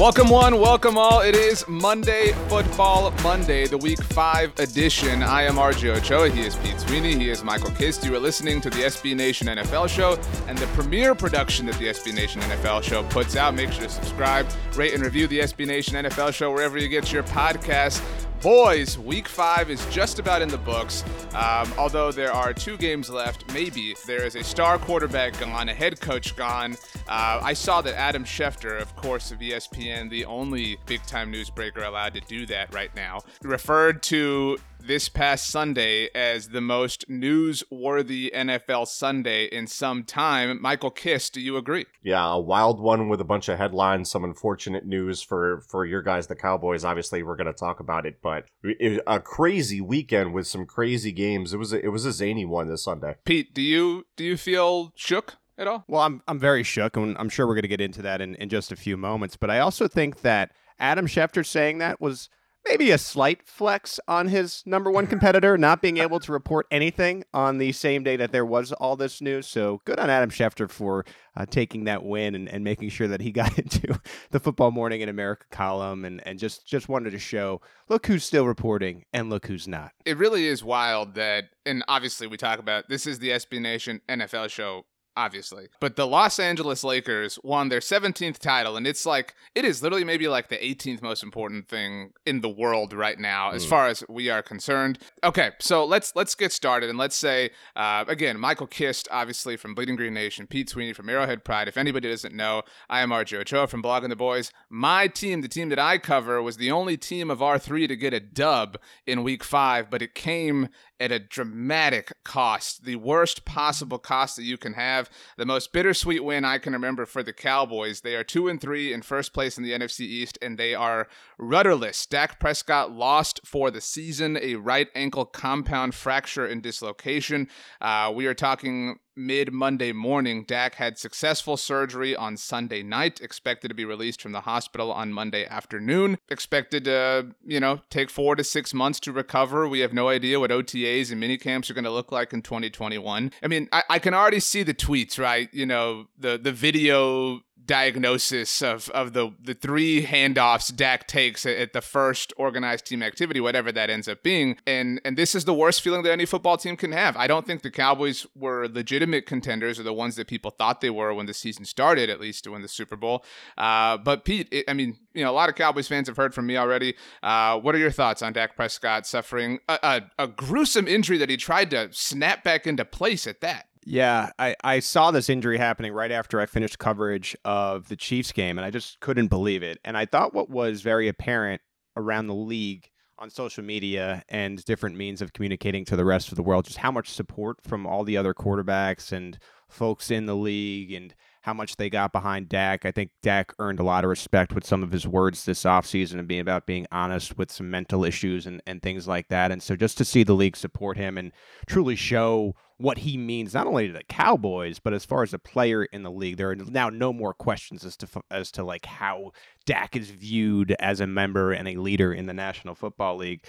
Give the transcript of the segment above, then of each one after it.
Welcome, one, welcome all. It is Monday Football Monday, the Week 5 edition. I am RJ Ochoa. He is Pete Sweeney. He is Michael Kist. You are listening to the SB Nation NFL show and the premier production that the SB Nation NFL show puts out. Make sure to subscribe, rate, and review the SB Nation NFL show wherever you get your podcasts. Boys, week five is just about in the books. Um, although there are two games left, maybe there is a star quarterback gone, a head coach gone. Uh, I saw that Adam Schefter, of course, of ESPN, the only big time newsbreaker allowed to do that right now, referred to this past Sunday as the most newsworthy NFL Sunday in some time. Michael Kist, do you agree? Yeah, a wild one with a bunch of headlines, some unfortunate news for for your guys, the Cowboys. Obviously, we're going to talk about it, but it, a crazy weekend with some crazy games. It was a, it was a zany one this Sunday. Pete, do you do you feel shook? At all? Well, I'm I'm very shook, and I'm sure we're going to get into that in, in just a few moments. But I also think that Adam Schefter saying that was maybe a slight flex on his number one competitor not being able to report anything on the same day that there was all this news. So good on Adam Schefter for uh, taking that win and, and making sure that he got into the Football Morning in America column and, and just, just wanted to show look who's still reporting and look who's not. It really is wild that, and obviously we talk about this is the SB Nation NFL show obviously. But the Los Angeles Lakers won their 17th title, and it's like, it is literally maybe like the 18th most important thing in the world right now, as mm. far as we are concerned. Okay, so let's let's get started, and let's say, uh, again, Michael Kist, obviously from Bleeding Green Nation, Pete Sweeney from Arrowhead Pride. If anybody doesn't know, I am RJ Ochoa from Blogging the Boys. My team, the team that I cover, was the only team of our three to get a dub in week five, but it came at a dramatic cost, the worst possible cost that you can have. The most bittersweet win I can remember for the Cowboys. They are two and three in first place in the NFC East, and they are rudderless. Dak Prescott lost for the season, a right ankle compound fracture and dislocation. Uh, we are talking mid Monday morning. Dak had successful surgery on Sunday night, expected to be released from the hospital on Monday afternoon. Expected to, you know, take four to six months to recover. We have no idea what OTAs and minicamps are going to look like in 2021. I mean, I, I can already see the tweets, right? You know, the the video diagnosis of of the the three handoffs Dak takes at the first organized team activity, whatever that ends up being. And and this is the worst feeling that any football team can have. I don't think the Cowboys were legitimate contenders or the ones that people thought they were when the season started, at least to win the Super Bowl. Uh, but Pete, it, I mean, you know, a lot of Cowboys fans have heard from me already. Uh, what are your thoughts on Dak Prescott suffering a, a, a gruesome injury that he tried to snap back into place at that? Yeah, I, I saw this injury happening right after I finished coverage of the Chiefs game, and I just couldn't believe it. And I thought what was very apparent around the league on social media and different means of communicating to the rest of the world just how much support from all the other quarterbacks and folks in the league and how much they got behind Dak. I think Dak earned a lot of respect with some of his words this offseason and being about being honest with some mental issues and, and things like that. And so just to see the league support him and truly show what he means not only to the Cowboys but as far as a player in the league, there are now no more questions as to as to like how Dak is viewed as a member and a leader in the National Football League.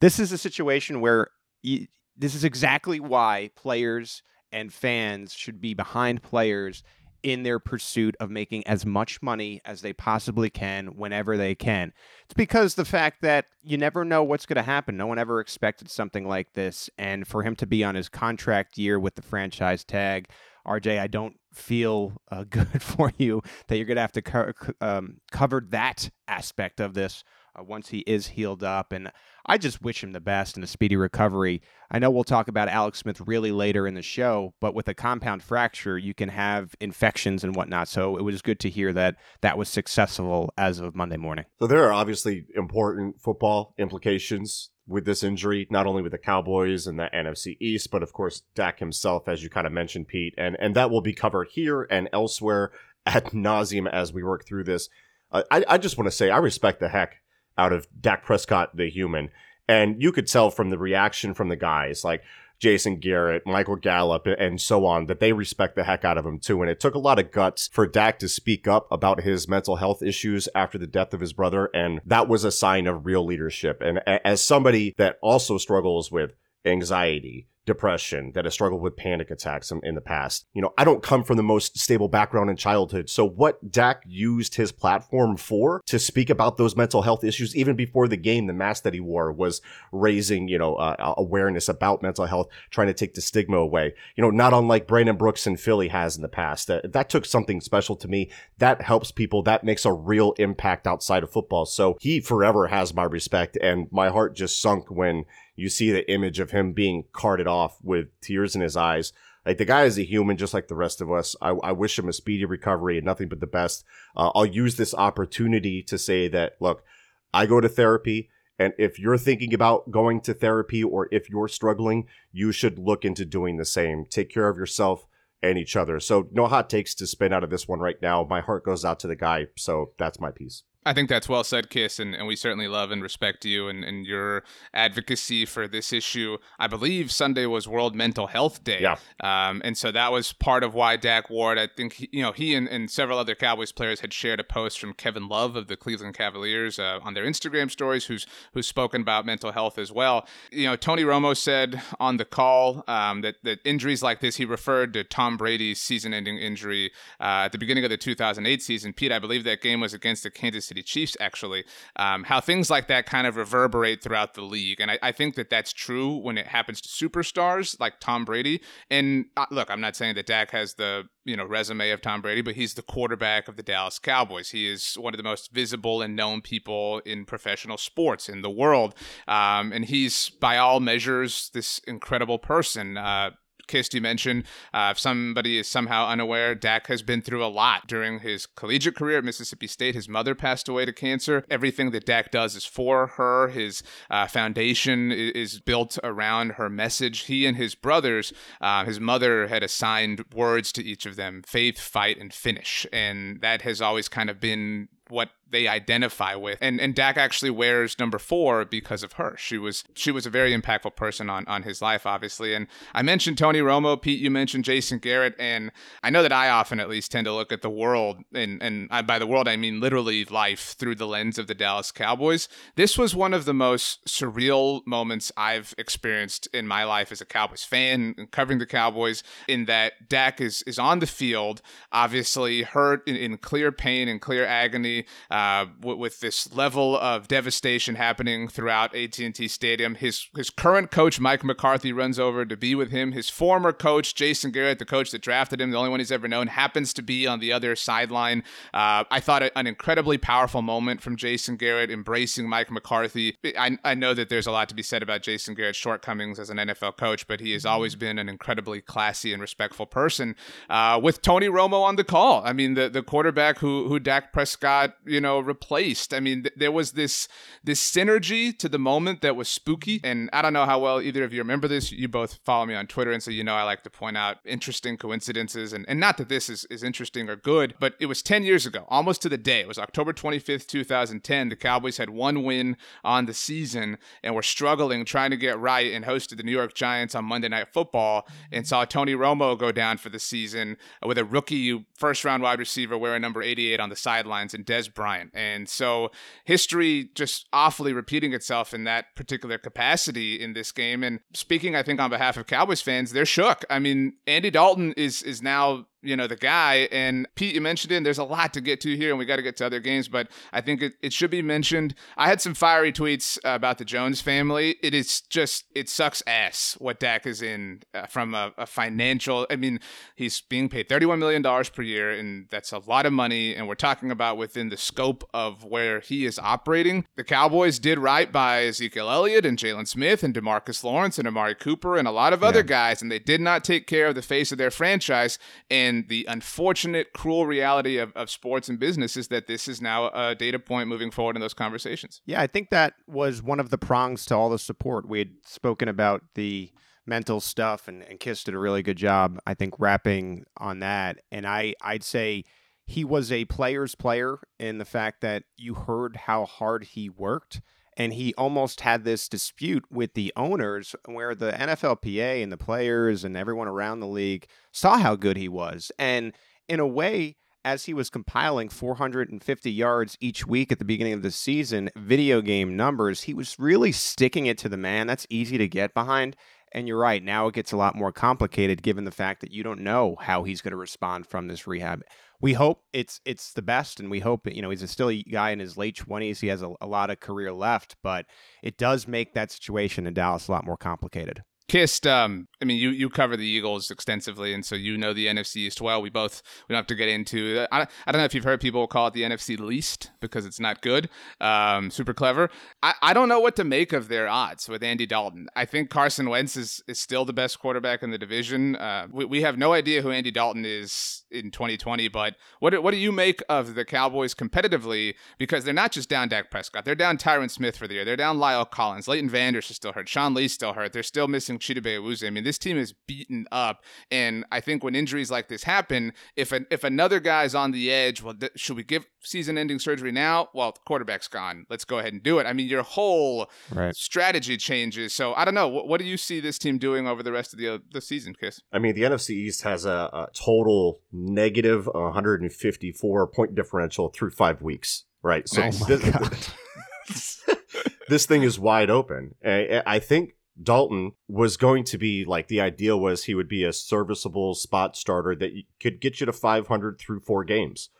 This is a situation where you, this is exactly why players and fans should be behind players in their pursuit of making as much money as they possibly can whenever they can. It's because the fact that you never know what's going to happen. No one ever expected something like this. And for him to be on his contract year with the franchise tag, RJ, I don't feel uh, good for you that you're going to have to co- um, cover that aspect of this uh, once he is healed up. And I just wish him the best and a speedy recovery. I know we'll talk about Alex Smith really later in the show, but with a compound fracture, you can have infections and whatnot. So it was good to hear that that was successful as of Monday morning. So there are obviously important football implications with this injury, not only with the Cowboys and the NFC East, but of course Dak himself, as you kind of mentioned, Pete, and and that will be covered here and elsewhere ad nauseum as we work through this. Uh, I I just want to say I respect the heck out of Dak Prescott, the human, and you could tell from the reaction from the guys, like Jason Garrett, Michael Gallup, and so on, that they respect the heck out of him too. And it took a lot of guts for Dak to speak up about his mental health issues after the death of his brother. And that was a sign of real leadership. And as somebody that also struggles with anxiety, depression, that has struggled with panic attacks in, the past. You know, I don't come from the most stable background in childhood. So what Dak used his platform for to speak about those mental health issues, even before the game, the mask that he wore was raising, you know, uh, awareness about mental health, trying to take the stigma away. You know, not unlike Brandon Brooks in Philly has in the past. Uh, that took something special to me. That helps people. That makes a real impact outside of football. So he forever has my respect and my heart just sunk when you see the image of him being carted off with tears in his eyes. Like the guy is a human, just like the rest of us. I, I wish him a speedy recovery and nothing but the best. Uh, I'll use this opportunity to say that, look, I go to therapy. And if you're thinking about going to therapy or if you're struggling, you should look into doing the same. Take care of yourself and each other. So, no hot takes to spin out of this one right now. My heart goes out to the guy. So, that's my piece. I think that's well said, Kist, and, and we certainly love and respect you and, and your advocacy for this issue. I believe Sunday was World Mental Health Day. Yeah. Um, and so that was part of why Dak Ward, I think, he, you know, he and, and several other Cowboys players had shared a post from Kevin Love of the Cleveland Cavaliers uh, on their Instagram stories, who's who's spoken about mental health as well. You know, Tony Romo said on the call um, that, that injuries like this, he referred to Tom Brady's season ending injury uh, at the beginning of the 2008 season. Pete, I believe that game was against the Kansas City Chiefs, actually, um, how things like that kind of reverberate throughout the league. And I, I, think that that's true when it happens to superstars like Tom Brady. And uh, look, I'm not saying that Dak has the you know resume of Tom Brady, but he's the quarterback of the Dallas Cowboys. He is one of the most visible and known people in professional sports in the world, um, and he's by all measures this incredible person. Uh, Kist, you mentioned uh, if somebody is somehow unaware, Dak has been through a lot during his collegiate career at Mississippi State. His mother passed away to cancer. Everything that Dak does is for her. His uh, foundation is built around her message. He and his brothers, uh, his mother had assigned words to each of them faith, fight, and finish. And that has always kind of been what they identify with. And and Dak actually wears number four because of her. She was she was a very impactful person on on his life, obviously. And I mentioned Tony Romo, Pete. You mentioned Jason Garrett, and I know that I often, at least, tend to look at the world, and and I, by the world I mean literally life through the lens of the Dallas Cowboys. This was one of the most surreal moments I've experienced in my life as a Cowboys fan and covering the Cowboys. In that Dak is is on the field, obviously hurt in, in clear pain and clear agony. Uh, uh, w- with this level of devastation happening throughout AT&T Stadium. His his current coach Mike McCarthy runs over to be with him. His former coach Jason Garrett, the coach that drafted him, the only one he's ever known, happens to be on the other sideline. Uh, I thought an incredibly powerful moment from Jason Garrett embracing Mike McCarthy. I, I know that there's a lot to be said about Jason Garrett's shortcomings as an NFL coach, but he has always been an incredibly classy and respectful person. Uh, with Tony Romo on the call, I mean the the quarterback who who Dak Prescott, you know replaced. I mean, th- there was this this synergy to the moment that was spooky, and I don't know how well either of you remember this. You both follow me on Twitter, and so you know I like to point out interesting coincidences, and, and not that this is, is interesting or good, but it was 10 years ago, almost to the day. It was October 25th, 2010. The Cowboys had one win on the season and were struggling trying to get right and hosted the New York Giants on Monday Night Football and saw Tony Romo go down for the season with a rookie first round wide receiver wearing number 88 on the sidelines and Dez Bryant. And so history just awfully repeating itself in that particular capacity in this game. And speaking, I think, on behalf of Cowboys fans, they're shook. I mean, Andy Dalton is is now you know, the guy. And Pete, you mentioned it, there's a lot to get to here, and we got to get to other games, but I think it, it should be mentioned. I had some fiery tweets about the Jones family. It is just, it sucks ass what Dak is in uh, from a, a, financial. I mean, he's being paid $31 million per year, and that's a lot of money. And we're talking about within the scope of where he is operating. The Cowboys did right by Ezekiel Elliott and Jaylon Smith and Demarcus Lawrence and Amari Cooper and a lot of other guys, and they did not take care of the face of their franchise. And the unfortunate, cruel reality of, of sports and business is that this is now a data point moving forward in those conversations. Yeah, I think that was one of the prongs to all the support. We had spoken about the mental stuff and, and Kist did a really good job, I think, wrapping on that. And I, I'd say he was a player's player in the fact that you heard how hard he worked and he almost had this dispute with the owners where the NFLPA and the players and everyone around the league saw how good he was. And in a way, as he was compiling 450 yards each week at the beginning of the season, video game numbers, he was really sticking it to the man. That's easy to get behind. And you're right, now it gets a lot more complicated given the fact that you don't know how he's going to respond from this rehab we hope it's it's the best, and we hope you know he's a still a guy in his late twenties. He has a, a lot of career left, but it does make that situation in Dallas a lot more complicated. Kist, um, I mean, you, you cover the Eagles extensively, and so you know the NFC East well. We both we don't have to get into. I, I don't know if you've heard people call it the NFC least because it's not good. Um, super clever. I, I don't know what to make of their odds with Andy Dalton. I think Carson Wentz is, is still the best quarterback in the division. Uh, we, we have no idea who Andy Dalton is in 2020, but what what do you make of the Cowboys competitively? Because they're not just down Dak Prescott, they're down Tyron Smith for the year. They're down La'el Collins, Leighton Vander is still hurt, Sean Lee's still hurt. They're still missing Chidobe Awuzie. I mean, this team is beaten up, and I think when injuries like this happen, if an, if another guy's on the edge, well, th- should we give season-ending surgery now? Well, the quarterback's gone. Let's go ahead and do it. I mean, your whole right. strategy changes. So I don't know. What, what, do you see this team doing over the rest of the uh, the season, Kist? I mean, the NFC East has a, a total negative 154 point differential through five weeks. Right. So nice. this, this thing is wide open. I think Dalton was going to be like the ideal was he would be a serviceable spot starter that could get you to 500 through four games.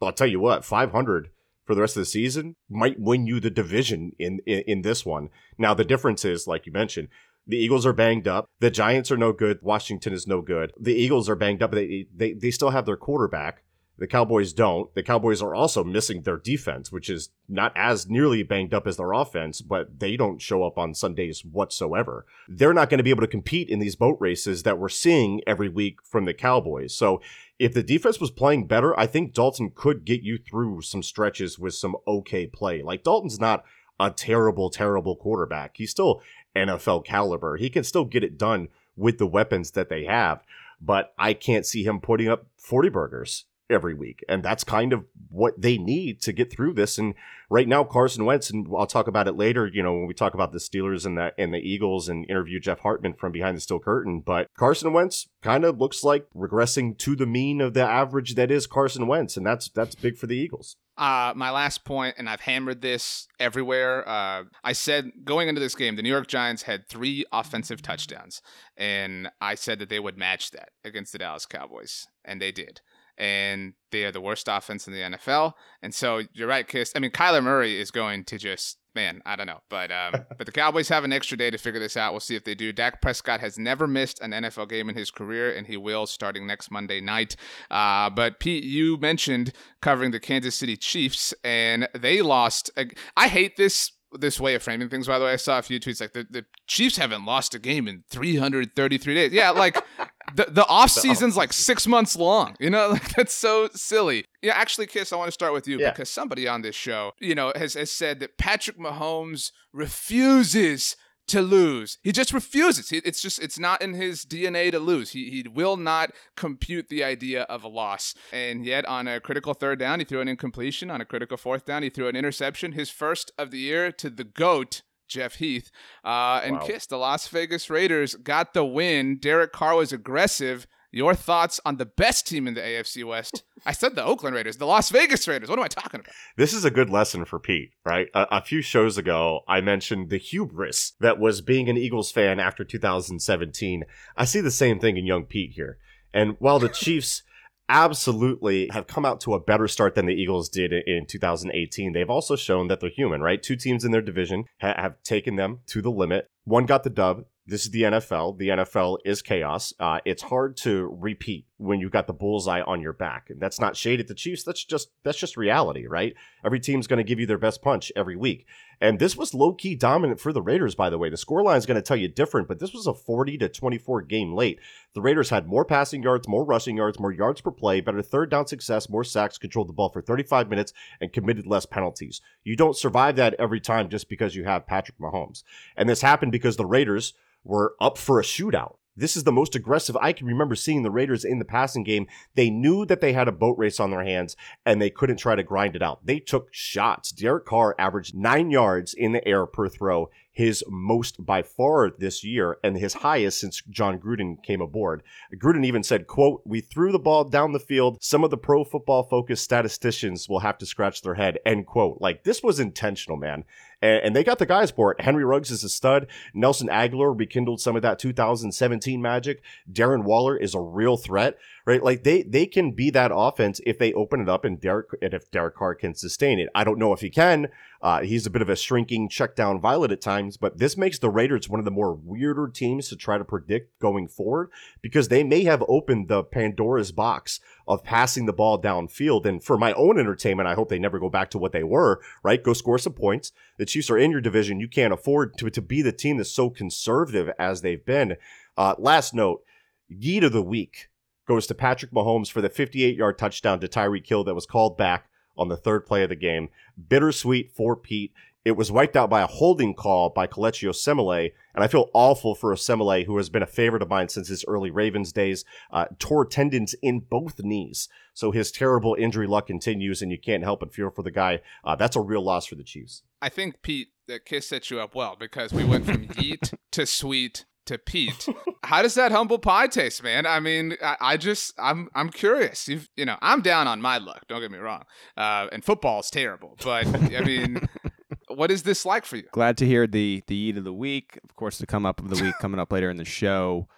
But I'll tell you what, 500 for the rest of the season might win you the division in, in, in this one. Now the difference is, like you mentioned, the Eagles are banged up. The Giants are no good. Washington is no good. The Eagles are banged up. They they, they still have their quarterback. The Cowboys don't. The Cowboys are also missing their defense, which is not as nearly banged up as their offense, but they don't show up on Sundays whatsoever. They're not going to be able to compete in these boat races that we're seeing every week from the Cowboys. So if the defense was playing better, I think Dalton could get you through some stretches with some okay play. Like Dalton's not a terrible, terrible quarterback. He's still NFL caliber. He can still get it done with the weapons that they have, but I can't see him putting up 40 burgers every week. And that's kind of what they need to get through this. And right now, Carson Wentz, and I'll talk about it later, you know, when we talk about the Steelers and the and the Eagles and interview Jeff Hartman from behind the steel curtain. But Carson Wentz kind of looks like regressing to the mean of the average that is Carson Wentz, and that's that's big for the Eagles. Uh, my last point, and I've hammered this everywhere. Uh, I said going into this game, the New York Giants had three offensive touchdowns, and I said that they would match that against the Dallas Cowboys, and they did and they are the worst offense in the NFL. And so you're right, Kist. I mean, Kyler Murray is going to just man, I don't know, but um, but the Cowboys have an extra day to figure this out. We'll see if they do. Dak Prescott has never missed an NFL game in his career, and he will starting next Monday night. Uh, but Pete, you mentioned covering the Kansas City Chiefs, and they lost. I hate this this way of framing things. By the way, I saw a few tweets like the, the Chiefs haven't lost a game in 333 days. Yeah, like the the off season's like six months long. You know, like that's so silly. Yeah, actually, Kist, I want to start with you yeah. because somebody on this show, you know, has, has said that Patrick Mahomes refuses to lose. He just refuses. It's just it's not in his DNA to lose. He he will not compute the idea of a loss. And yet on a critical third down, he threw an incompletion. On a critical fourth down, he threw an interception. His first of the year to the goat. Jeff Heath uh, and wow. Kist the Las Vegas Raiders got the win. Derek Carr was aggressive your thoughts on the best team in the AFC West? I said the Oakland Raiders, the Las Vegas Raiders. What am I talking about? This is a good lesson for Pete, right? A, a, few shows ago, I mentioned the hubris that was being an Eagles fan after 2017. I see the same thing in young Pete here. And while the Chiefs absolutely have come out to a better start than the Eagles did in 2018. They've also shown that they're human, right? Two teams in their division ha- have taken them to the limit. One got the dub. This is the NFL. The NFL is chaos. Uh, it's hard to repeat when you've got the bullseye on your back. And that's not shade at the Chiefs. That's just that's just reality, right? Every team's going to give you their best punch every week. And this was low key dominant for the Raiders, by the way. The scoreline is going to tell you different, but this was a 40 to 24 game late. The Raiders had more passing yards, more rushing yards, more yards per play, better third down success, more sacks, controlled the ball for 35 minutes, and committed less penalties. You don't survive that every time just because you have Patrick Mahomes. And this happened because the Raiders were up for a shootout. This is the most aggressive I can remember seeing the Raiders in the passing game. They knew that they had a boat race on their hands and they couldn't try to grind it out. They took shots. Derek Carr averaged nine yards in the air per throw his most by far this year and his highest since Jon Gruden came aboard. Gruden even said, quote, we threw the ball down the field. Some of the pro football focused statisticians will have to scratch their head, end quote. Like this was intentional, man. And, they got the guys for it. Henry Ruggs is a stud. Nelson Agholor rekindled some of that 2017 magic. Darren Waller is a real threat right? Like they they can be that offense if they open it up and Derek and if Derek Carr can sustain it. I don't know if he can. Uh, he's a bit of a shrinking check down violet at times, but this makes the Raiders one of the more weirder teams to try to predict going forward because they may have opened the Pandora's box of passing the ball downfield. And for my own entertainment, I hope they never go back to what they were, right? Go score some points. The Chiefs are in your division. You can't afford to, to be the team that's so conservative as they've been. Uh, last note, Yeet of the week goes to Patrick Mahomes for the 58 yard touchdown to Tyreek Hill that was called back on the third play of the game. Bittersweet for Pete. It was wiped out by a holding call by Kelechi Osemele, and I feel awful for Osemele, who has been a favorite of mine since his early Ravens days. Uh, tore tendons in both knees, so his terrible injury luck continues, and you can't help but feel for the guy. Uh, that's a real loss for the Chiefs. I think Pete, that Kist set you up well because we went from yeet to sweet to Pete. How does that humble pie taste, man? I mean, I, I, just I'm I'm curious. You've you know I'm down on my luck. Don't get me wrong. Uh, and football is terrible, but I mean. what is this like for you? Glad to hear the the eat of the week. Of course, the come up of the week coming up later in the show.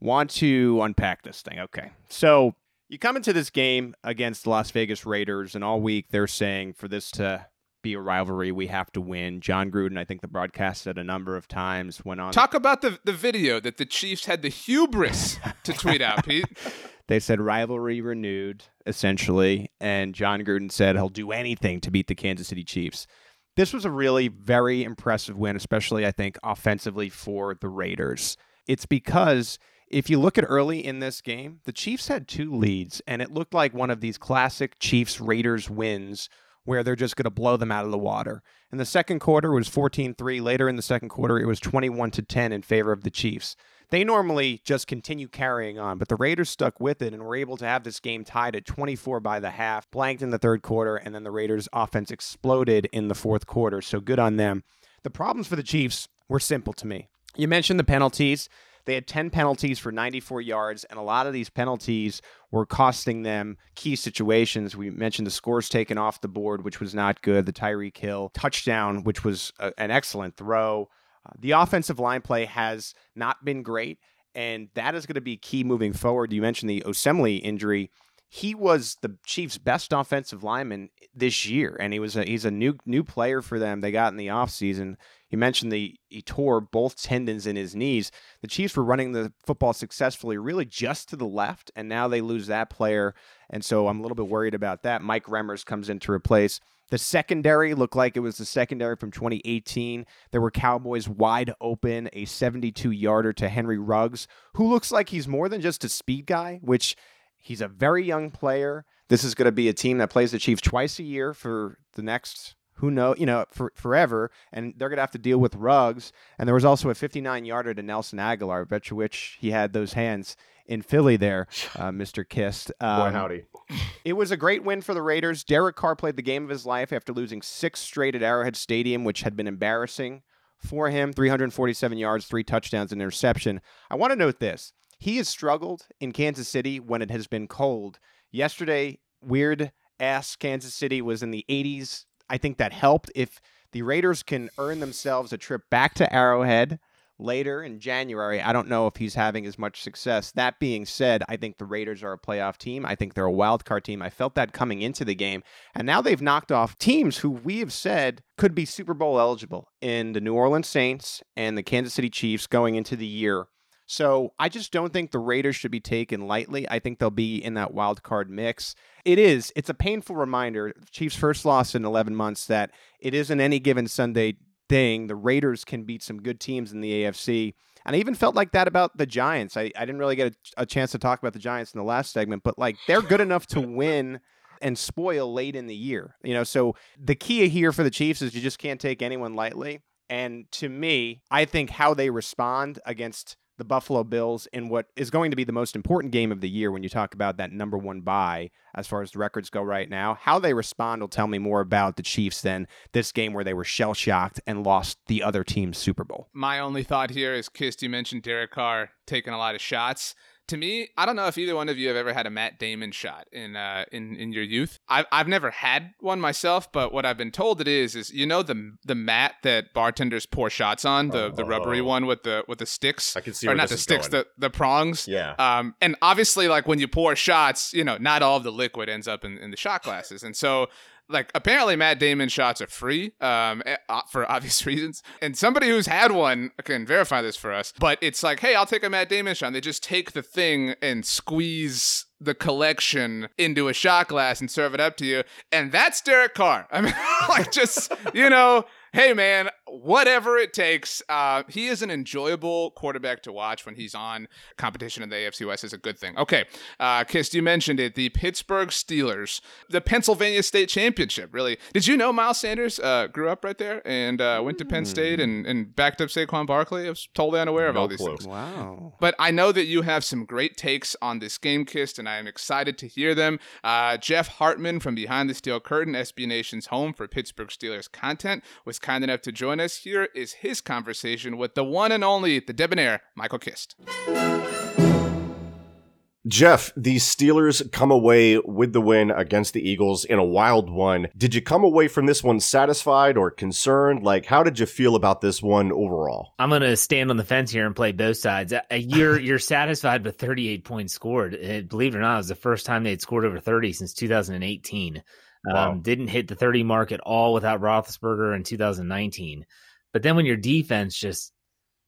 Want to unpack this thing? Okay, so you come into this game against the Las Vegas Raiders, and all week they're saying for this to be a rivalry. We have to win. Jon Gruden, I think the broadcast said a number of times, went on. Talk about the, the video that the Chiefs had the hubris to tweet out, Pete. They said rivalry renewed, essentially. And Jon Gruden said he'll do anything to beat the Kansas City Chiefs. This was a really very impressive win, especially, I think, offensively for the Raiders. It's because if you look at early in this game, the Chiefs had two leads, and it looked like one of these classic Chiefs Raiders wins where they're just going to blow them out of the water. In the second quarter, it was 14 3. Later in the second quarter, it was 21 to 10 in favor of the Chiefs. They normally just continue carrying on, but the Raiders stuck with it and were able to have this game tied at 24 by the half, blanked in the third quarter, and then the Raiders' offense exploded in the fourth quarter. So good on them. The problems for the Chiefs were simple to me. You mentioned the penalties. They had 10 penalties for 94 yards, and a lot of these penalties were costing them key situations. We mentioned the scores taken off the board, which was not good, the Tyreek Hill touchdown, which was a, an excellent throw. Uh, the offensive line play has not been great, and that is going to be key moving forward. You mentioned the Osemele injury he was the Chiefs' best offensive lineman this year, and he was a, he's a new new player for them. They got in the offseason. You mentioned the he tore both tendons in his knees. The Chiefs were running the football successfully, really just to the left, and now they lose that player, and so I'm a little bit worried about that. Mike Remmers comes in to replace. The secondary looked like it was the secondary from 2018. There were Cowboys wide open, a 72 yarder to Henry Ruggs, who looks like he's more than just a speed guy, which He's a very young player. This is going to be a team that plays the Chiefs twice a year for the next who know you know for forever, and they're going to have to deal with Ruggs. And there was also a 59 yarder to Nelson Agholor, bet you which he had those hands in Philly there, uh, Mr. Kist. Um, Boy, howdy. It was a great win for the Raiders. Derek Carr played the game of his life after losing six straight at Arrowhead Stadium, which had been embarrassing for him 347 yards, three touchdowns, and interception. I want to note this he has struggled in Kansas City when it has been cold. Yesterday, weird ass Kansas City was in the 80s. I think that helped. If the Raiders can earn themselves a trip back to Arrowhead later in January, I don't know if he's having as much success. That being said, I think the Raiders are a playoff team. I think they're a wild card team. I felt that coming into the game. And now they've knocked off teams who we have said could be Super Bowl eligible in the New Orleans Saints and the Kansas City Chiefs going into the year. So I just don't think the Raiders should be taken lightly. I think they'll be in that wild card mix. It is. It's a painful reminder. Chiefs' first loss in 11 months that it isn't any given Sunday thing. The Raiders can beat some good teams in the AFC. And I even felt like that about the Giants. I, I didn't really get a, a chance to talk about the Giants in the last segment, but like they're good enough to win and spoil late in the year. You know, so the key here for the Chiefs is you just can't take anyone lightly. And to me, I think how they respond against the Buffalo Bills in what is going to be the most important game of the year when you talk about that number one bye as far as the records go right now. How they respond will tell me more about the Chiefs than this game where they were shell shocked and lost the other team's Super Bowl. My only thought here is Kist, you mentioned Derek Carr taking a lot of shots to me, I don't know if either one of you have ever had a Matt Damon shot in uh, in in your youth. I've I've never had one myself, but what I've been told it is is you know the the mat that bartenders pour shots on the oh. the rubbery oh. one with the with the sticks. I can see or not the sticks, going. the the prongs. Yeah. Um, and obviously, like when you pour shots, you know, not all of the liquid ends up in, in the shot glasses, and so like apparently Matt Damon shots are free um, eh, uh, for obvious reasons. And somebody who's had one can verify this for us. But it's like, hey, I'll take a Matt Damon shot. And they just take the thing and squeeze the collection into a shot glass and serve it up to you. And that's Derek Carr. I mean, like just, you know, hey man, whatever it takes. Uh, he is an enjoyable quarterback to watch when he's on. Competition in the AFC West is a good thing. Okay, uh, Kist, you mentioned it. The Pittsburgh Steelers, the Pennsylvania State Championship. Really, did you know Miles Sanders uh, grew up right there and uh, went to Penn State hmm. and, and backed up Saquon Barkley? I was totally unaware of no all these clue. things. Wow. But I know that you have some great takes on this game, Kist, and I am excited to hear them. Uh, Jeff Hartman from Behind the Steel Curtain, SB Nation's home for Pittsburgh Steelers content, was kind enough to join us. Here is his conversation with the one and only, the debonair, Michael Kist. Jeff, the Steelers come away with the win against the Eagles in a wild one. Did you come away from this one satisfied or concerned? Like, how did you feel about this one overall? I'm going to stand on the fence here and play both sides. Uh, you're you're satisfied with 38 points scored. Uh, believe it or not, it was the first time they'd scored over 30 since 2018. Wow. Um, didn't hit the 30 mark at all without Roethlisberger in 2019. But then when your defense just,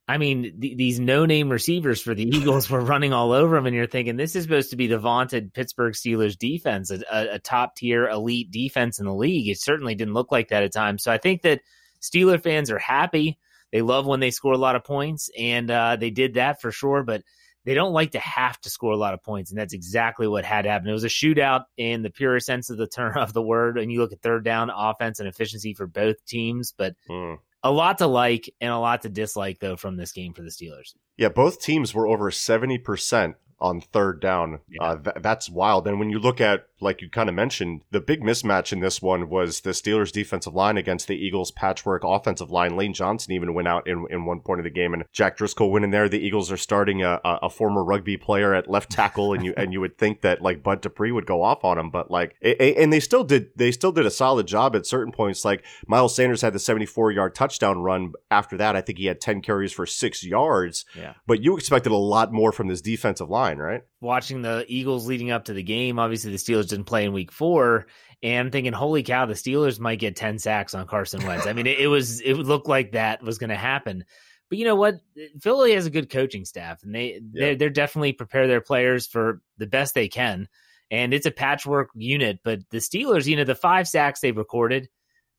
I mean, th- these no name receivers for the Eagles were running all over them, and you're thinking this is supposed to be the vaunted Pittsburgh Steelers defense, a, a, a top tier elite defense in the league. It certainly didn't look like that at times. So I think that Steeler fans are happy. They love when they score a lot of points, and uh, they did that for sure. But they don't like to have to score a lot of points, and that's exactly what had happened. It was a shootout in the purest sense of the term of the word. And you look at third down offense and efficiency for both teams, but mm. a lot to like and a lot to dislike though from this game for the Steelers. Yeah, both teams were over seventy percent on third down. Yeah. Uh, th- that's wild. And when you look at, like you kind of mentioned, the big mismatch in this one was the Steelers' defensive line against the Eagles' patchwork offensive line. Lane Johnson even went out in, in one point of the game, and Jack Driscoll went in there. The Eagles are starting a, a former rugby player at left tackle, and you and you would think that like Bud Dupree would go off on him, but like, it, and they still did. They still did a solid job at certain points. Like Miles Sanders had the 74 yard touchdown run. After that, I think he had 10 carries for six yards. Yeah. But you expected a lot more from this defensive line, right? watching the Eagles leading up to the game. Obviously, the Steelers didn't play in Week Four, and I'm thinking, holy cow, the Steelers might get ten sacks on Carson Wentz. I mean, it, it was it looked like that was going to happen. But you know what? Philly has a good coaching staff, and they yeah. they're, they're definitely prepare their players for the best they can. And it's a patchwork unit. But the Steelers, you know, the five sacks they've recorded,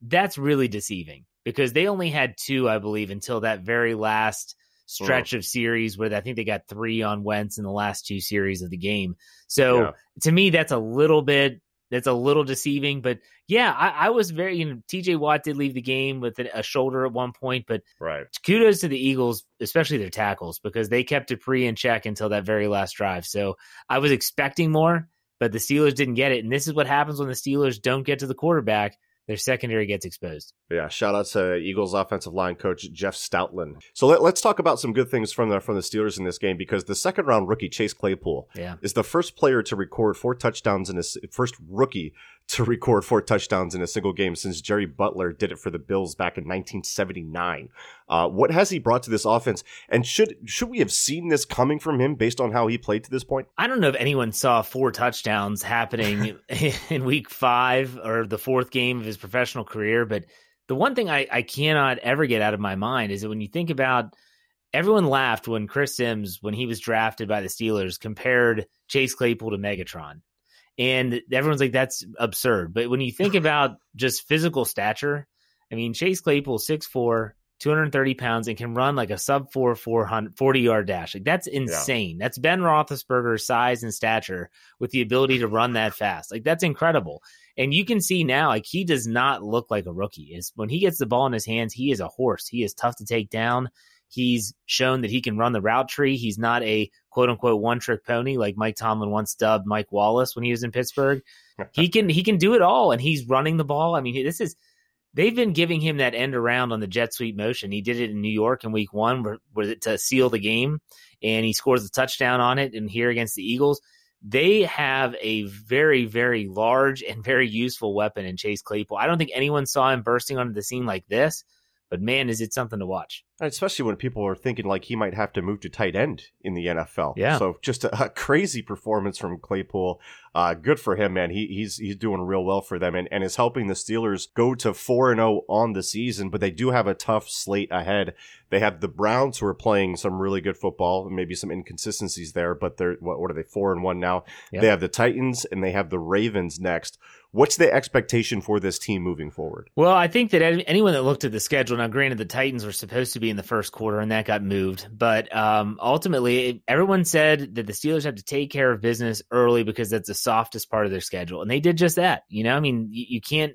that's really deceiving because they only had two, I believe, until that very last stretch mm. of series where I think they got three on Wentz in the last two series of the game. So yeah. to me, that's a little bit that's a little deceiving. But yeah, I, I, was very you know TJ Watt did leave the game with a shoulder at one point, but right. kudos to the Eagles, especially their tackles because they kept Dupree in check until that very last drive. So I was expecting more, but the Steelers didn't get it, and this is what happens when the Steelers don't get to the quarterback their secondary gets exposed. Yeah, shout out to Eagles offensive line coach Jeff Stoutland. So let, us talk about some good things from the from the Steelers in this game because the second round rookie Chase Claypool yeah. is the first player to record four touchdowns in his first rookie to record four touchdowns in a single game since Jerry Butler did it for the Bills back in 1979. Uh, what has he brought to this offense? And should should we have seen this coming from him based on how he played to this point? I don't know if anyone saw four touchdowns happening in week five or the fourth game of his professional career, but the one thing I, I cannot ever get out of my mind is that when you think about everyone laughed when Chris Simms, when he was drafted by the Steelers, compared Chase Claypool to Megatron. And everyone's like, that's absurd. But when you think about just physical stature, I mean, Chase Claypool, 6'4, 230 pounds, and can run like a sub 4 400, 40 yard dash. Like, that's insane. Yeah. That's Ben Roethlisberger's size and stature with the ability to run that fast. Like, that's incredible. And you can see now, like, he does not look like a rookie. Is when he gets the ball in his hands, he is a horse. He is tough to take down. He's shown that he can run the route tree. He's not a quote unquote one trick pony like Mike Tomlin once dubbed Mike Wallace when he was in Pittsburgh. he can he can do it all, and he's running the ball. I mean, this is they've been giving him that end around on the jet sweep motion. He did it in New York in Week One, where, where to seal the game, and he scores a touchdown on it. And here against the Eagles, they have a very very large and very useful weapon in Chase Claypool. I don't think anyone saw him bursting onto the scene like this. But man, is it something to watch. Especially when people are thinking like he might have to move to tight end in the NFL. Yeah. So just a, a crazy performance from Claypool. Uh, good for him, man. He, he's he's doing real well for them and, and is helping the Steelers go to 4 and 0 on the season, but they do have a tough slate ahead. They have the Browns who are playing some really good football, and maybe some inconsistencies there, but they're what, what are they 4 and 1 now? Yep. They have the Titans and they have the Ravens next. What's the expectation for this team moving forward? Well, I think that anyone that looked at the schedule, now granted the Titans were supposed to be in the first quarter and that got moved, but um, ultimately everyone said that the Steelers have to take care of business early because that's the softest part of their schedule, and they did just that. You know, I mean, you, you can't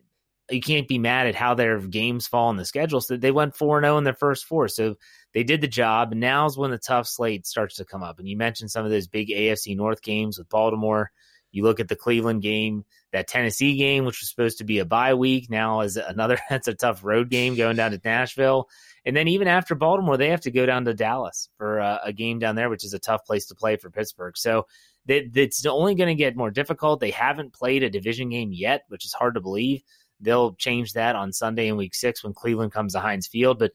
you can't be mad at how their games fall in the schedule. So they went 4-0 in their first four, so they did the job. And now's when the tough slate starts to come up. And you mentioned some of those big AFC North games with Baltimore. You look at the Cleveland game, that Tennessee game, which was supposed to be a bye week, now is another. That's a tough road game going down to Nashville, and then even after Baltimore, they have to go down to Dallas for a, a game down there, which is a tough place to play for Pittsburgh. So it's only going to get more difficult. They haven't played a division game yet, which is hard to believe. They'll change that on Sunday in Week Six when Cleveland comes to Heinz Field, but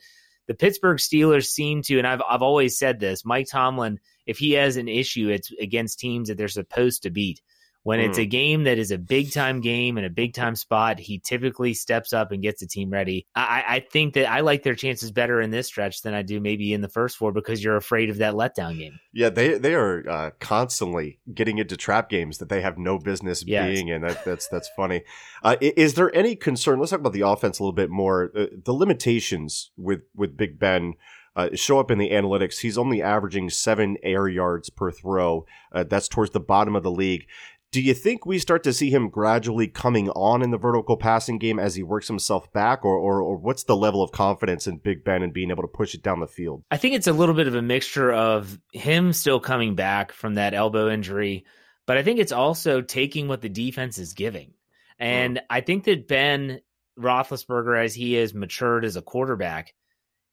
the Pittsburgh Steelers seem to, and I've I've always said this, Mike Tomlin, if he has an issue, it's against teams that they're supposed to beat. When mm. it's a game that is a big time game and a big time spot, he typically steps up and gets the team ready. I, I think that I like their chances better in this stretch than I do maybe in the first four because you're afraid of that letdown game. Yeah, they they are uh, constantly getting into trap games that they have no business yes. being in. That, that's that's funny. Uh, is there any concern? Let's talk about the offense a little bit more. Uh, the limitations with with Big Ben. Uh, show up in the analytics. He's only averaging seven air yards per throw. Uh, that's towards the bottom of the league. Do you think we start to see him gradually coming on in the vertical passing game as he works himself back, or, or, or what's the level of confidence in Big Ben and being able to push it down the field? I think it's a little bit of a mixture of him still coming back from that elbow injury, but I think it's also taking what the defense is giving. And mm. I think that Ben Roethlisberger, as he has matured as a quarterback,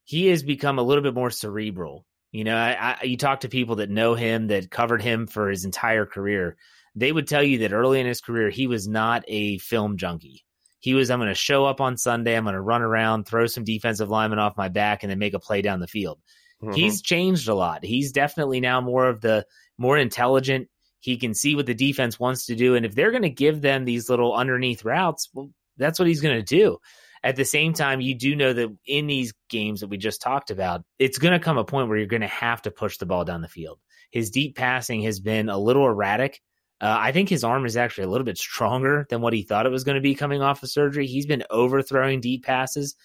he has become a little bit more cerebral. You know, I, I, you talk to people that know him, that covered him for his entire career they would tell you that early in his career, he was not a film junkie. He was, I'm going to show up on Sunday, I'm going to run around, throw some defensive linemen off my back, and then make a play down the field. Mm-hmm. He's changed a lot. He's definitely now more of the more intelligent. He can see what the defense wants to do. And if they're going to give them these little underneath routes, well, that's what he's going to do. At the same time, you do know that in these games that we just talked about, it's going to come a point where you're going to have to push the ball down the field. His deep passing has been a little erratic uh, I think his arm is actually a little bit stronger than what he thought it was going to be coming off of surgery. He's been overthrowing deep passes,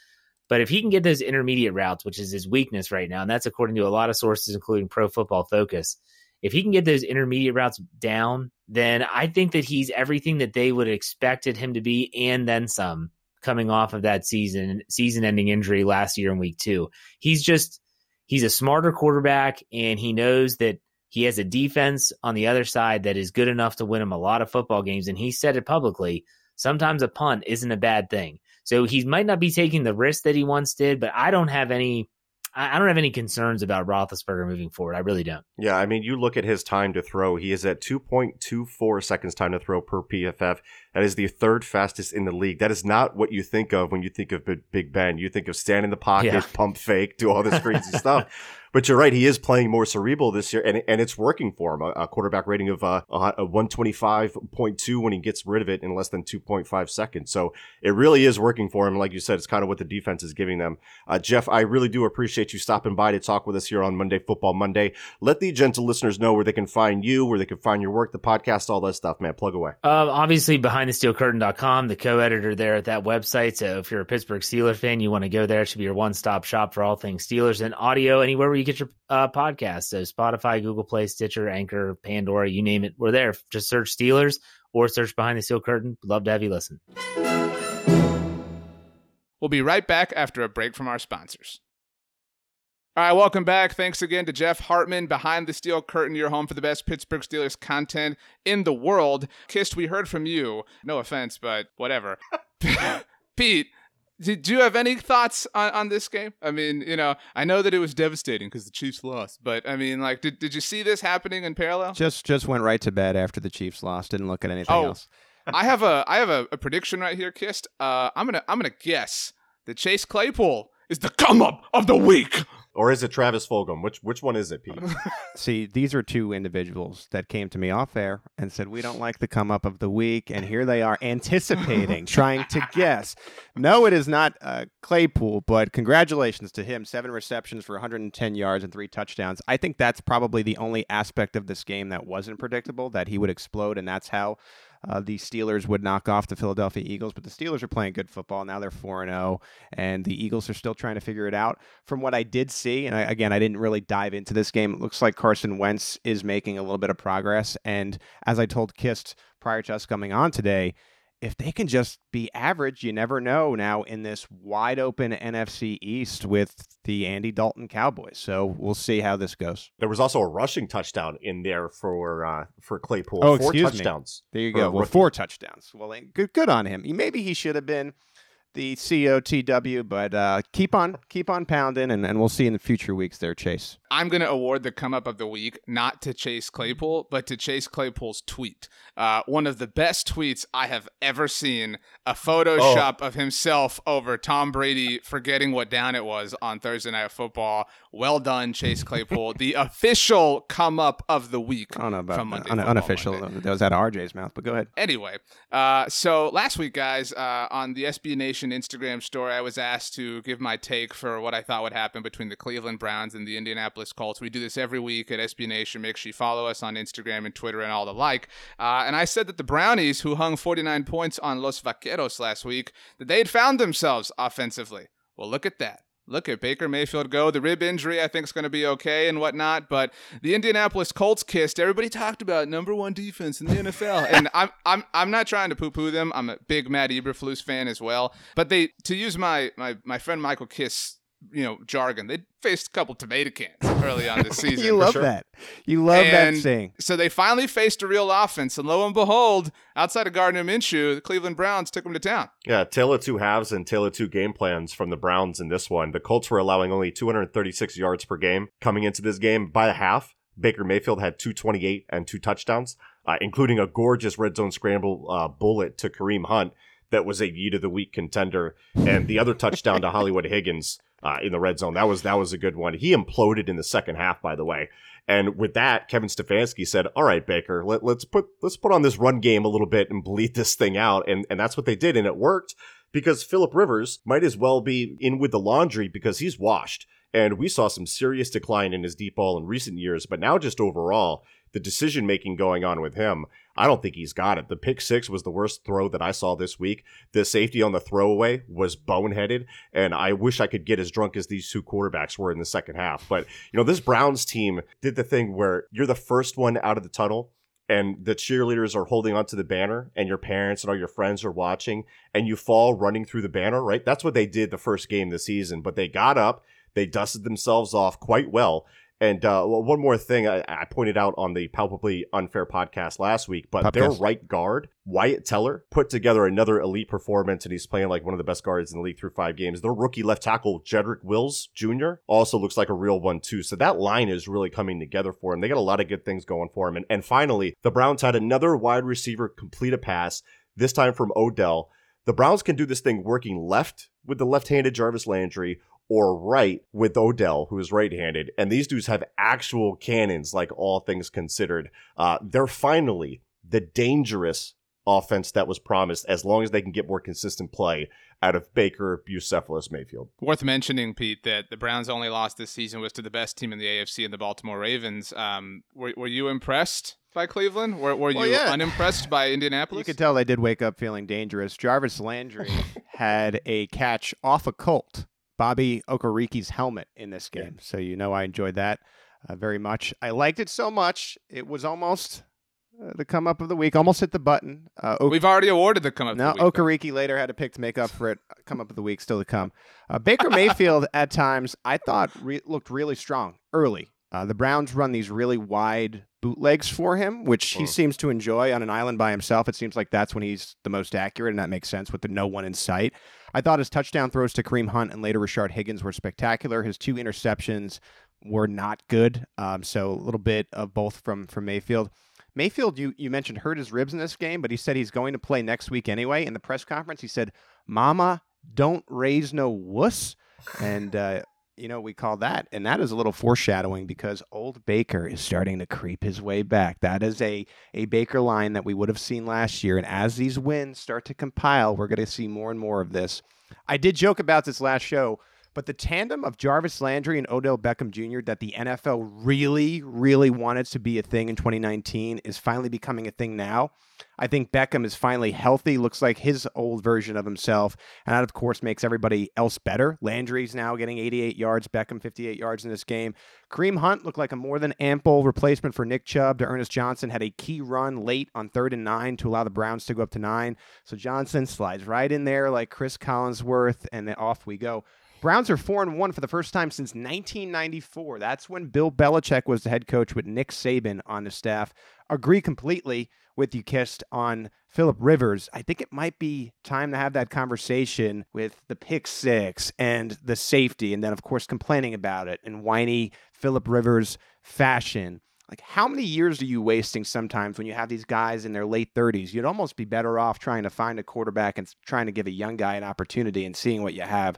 but if he can get those intermediate routes, which is his weakness right now, and that's according to a lot of sources, including Pro Football Focus, if he can get those intermediate routes down, then I think that he's everything that they would have expected him to be, and then some coming off of that season season-ending injury last year in Week Two. He's just he's a smarter quarterback, and he knows that he has a defense on the other side that is good enough to win him a lot of football games. And he said it publicly. Sometimes a punt isn't a bad thing. So he might not be taking the risk that he once did, but I don't have any I, don't have any concerns about Roethlisberger moving forward. I really don't. Yeah, I mean, you look at his time to throw. He is at 2.24 seconds time to throw per PFF. That is the third fastest in the league. That is not what you think of when you think of Big Ben. You think of stand in the pocket, yeah. pump fake, do all this crazy stuff. But you're right; he is playing more cerebral this year, and and it's working for him. A, a quarterback rating of uh, a 125.2 when he gets rid of it in less than 2.5 seconds. So it really is working for him. Like you said, it's kind of what the defense is giving them. Uh, Jeff, I really do appreciate you stopping by to talk with us here on Monday Football Monday. Let the gentle listeners know where they can find you, where they can find your work, the podcast, all that stuff. Man, plug away. Uh, obviously, behindthesteelcurtain.com, the co-editor there at that website. So if you're a Pittsburgh Steelers fan, you want to go there. It should be your one-stop shop for all things Steelers and audio anywhere where you get your uh, podcast. So Spotify, Google Play, Stitcher, Anchor, Pandora, you name it, we're there. Just search Steelers or search Behind the Steel Curtain. Love to have you listen. We'll be right back after a break from our sponsors. All right, welcome back. Thanks again to Jeff Hartman behind the steel curtain, your home for the best Pittsburgh Steelers content in the world. Kist, we heard from you. No offense, but whatever. Pete, did you have any thoughts on, on this game? I mean, you know, I know that it was devastating because the Chiefs lost, but I mean, like, did, did you see this happening in parallel? Just just went right to bed after the Chiefs lost. Didn't look at anything oh, else. I have a I have a, a prediction right here, Kist. Uh, I'm gonna I'm gonna guess that Chase Claypool is the come up of the week. Or is it Travis Fulgham? Which which one is it, Pete? See, these are two individuals that came to me off air and said we don't like the come up of the week, and here they are anticipating, trying to guess. No, it is not uh, Claypool, but congratulations to him. Seven receptions for 110 yards and three touchdowns. I think that's probably the only aspect of this game that wasn't predictable that he would explode, and that's how uh, the Steelers would knock off the Philadelphia Eagles, but the Steelers are playing good football. Now they're 4 0, and the Eagles are still trying to figure it out. From what I did see, and I, again, I didn't really dive into this game, it looks like Carson Wentz is making a little bit of progress. And as I told Kist prior to us coming on today, if they can just be average, you never know now in this wide open NFC East with the Andy Dalton Cowboys. So we'll see how this goes. There was also a rushing touchdown in there for uh, for Claypool. Oh, four excuse touchdowns. Me. There you go. Well, four touchdowns. Well, good good on him. Maybe he should have been the COTW, but uh, keep on keep on pounding, and, and we'll see in the future weeks there, Chase. I'm going to award the come up of the week not to Chase Claypool, but to Chase Claypool's tweet. Uh, one of the best tweets I have ever seen. A Photoshop oh. of himself over Tom Brady forgetting what down it was on Thursday Night Football. Well done, Chase Claypool. the official come up of the week. I don't know about from Monday un- unofficial. Monday. That was out of RJ's mouth, but go ahead. Anyway, uh, so last week, guys, uh, on the SB Nation Instagram story, I was asked to give my take for what I thought would happen between the Cleveland Browns and the Indianapolis Colts. We do this every week at SB Nation. Make sure you follow us on Instagram and Twitter and all the like. Uh, and I said that the Brownies, who hung 49 points on Los Vaqueros last week, that they had found themselves offensively. Well, look at that. Look at Baker Mayfield go. The rib injury, I think, is going to be okay and whatnot. But the Indianapolis Colts Kist. Everybody talked about number one defense in the NFL, and I'm I'm I'm not trying to poo-poo them. I'm a big Matt Eberflus fan as well. But they, to use my my my friend Michael Kist you know jargon. They faced a couple tomato cans early on this season. you love sure. that. You love and that saying. So they finally faced a real offense, and lo and behold, outside of Gardner Minshew, the Cleveland Browns took them to town. Yeah, Taylor two halves and Taylor two game plans from the Browns in this one. The Colts were allowing only 236 yards per game coming into this game. By the half, Baker Mayfield had 228 and two touchdowns, uh, including a gorgeous red zone scramble uh, bullet to Kareem Hunt that was a yeet of the week contender, and the other touchdown to Hollywood Higgins uh, in the red zone. That was that was a good one. He imploded in the second half, by the way. And with that, Kevin Stefanski said, "All right, Baker, let, us put let's put on this run game a little bit and bleed this thing out." And and that's what they did, and it worked because Philip Rivers might as well be in with the laundry because he's washed. And we saw some serious decline in his deep ball in recent years, but now just overall, the decision making going on with him, I don't think he's got it. The pick six was the worst throw that I saw this week. The safety on the throwaway was boneheaded, and I wish I could get as drunk as these two quarterbacks were in the second half. But, you know, this Browns team did the thing where you're the first one out of the tunnel and the cheerleaders are holding onto the banner and your parents and all your friends are watching and you fall running through the banner, right? That's what they did the first game this season, but they got up, they dusted themselves off quite well And uh, one more thing I, I, pointed out on the Palpably Unfair podcast last week, but their right guard, Wyatt Teller, put together another elite performance, and he's playing like one of the best guards in the league through five games. Their rookie left tackle, Jedrick Wills Jr., also looks like a real one, too. So that line is really coming together for him. They got a lot of good things going for him. And, and finally, the Browns had another wide receiver complete a pass, this time from Odell. The Browns can do this thing working left with the left handed Jarvis Landry or right with Odell, who is right handed. And these dudes have actual cannons, like all things considered. Uh, they're finally the dangerous offense that was promised as long as they can get more consistent play out of Baker, Bucephalus, Mayfield. Worth mentioning, Pete, that the Browns' only loss this season was to the best team in the AFC and the Baltimore Ravens. Um, were, were you impressed by Cleveland? Were, were well, you yeah. unimpressed by Indianapolis? You could tell they did wake up feeling dangerous. Jarvis Landry had a catch off a Colt Bobby Okereke's helmet in this game. Yeah. So you know I enjoyed that uh, very much. I liked it so much it was almost uh, the come up of the week. Almost hit the button. Uh, We've already awarded the come up. Now Okereke later had a pick to make up for it. Come up of the week still to come. Uh, Baker Mayfield at times I thought re- looked really strong early. Uh, the Browns run these really wide bootlegs for him, which he seems to enjoy on an island by himself. It seems like that's when he's the most accurate, and that makes sense with the no one in sight. I thought his touchdown throws to Kareem Hunt and later Rashard Higgins were spectacular. His two interceptions were not good. Um, so a little bit of both from from Mayfield. Mayfield, you you mentioned hurt his ribs in this game, but he said he's going to play next week anyway. In the press conference, he said, "Mama, don't raise no wuss." And uh, you know, we call that, and that is a little foreshadowing because old Baker is starting to creep his way back. That is a a Baker line that we would have seen last year, and as these wins start to compile, we're going to see more and more of this. I did joke about this last show but the tandem of Jarvis Landry and Odell Beckham Jr. that the NFL really, really wanted to be a thing in 2019 is finally becoming a thing now. I think Beckham is finally healthy, looks like his old version of himself, and that, of course, makes everybody else better. Landry's now getting 88 yards, Beckham 58 yards in this game. Kareem Hunt looked like a more than ample replacement for Nick Chubb. D'Ernest Johnson had a key run late on third and nine to allow the Browns to go up to nine. So Johnson slides right in there like Chris Collinsworth, and then off we go. Browns are 4 and 1 for the first time since 1994. That's when Bill Belichick was the head coach with Nick Saban on the staff. Agree completely with you, Kist, on Philip Rivers. I think it might be time to have that conversation with the pick six and the safety, and then, of course, complaining about it in whiny Philip Rivers fashion. Like, how many years are you wasting sometimes when you have these guys in their late 30s? You'd almost be better off trying to find a quarterback and trying to give a young guy an opportunity and seeing what you have.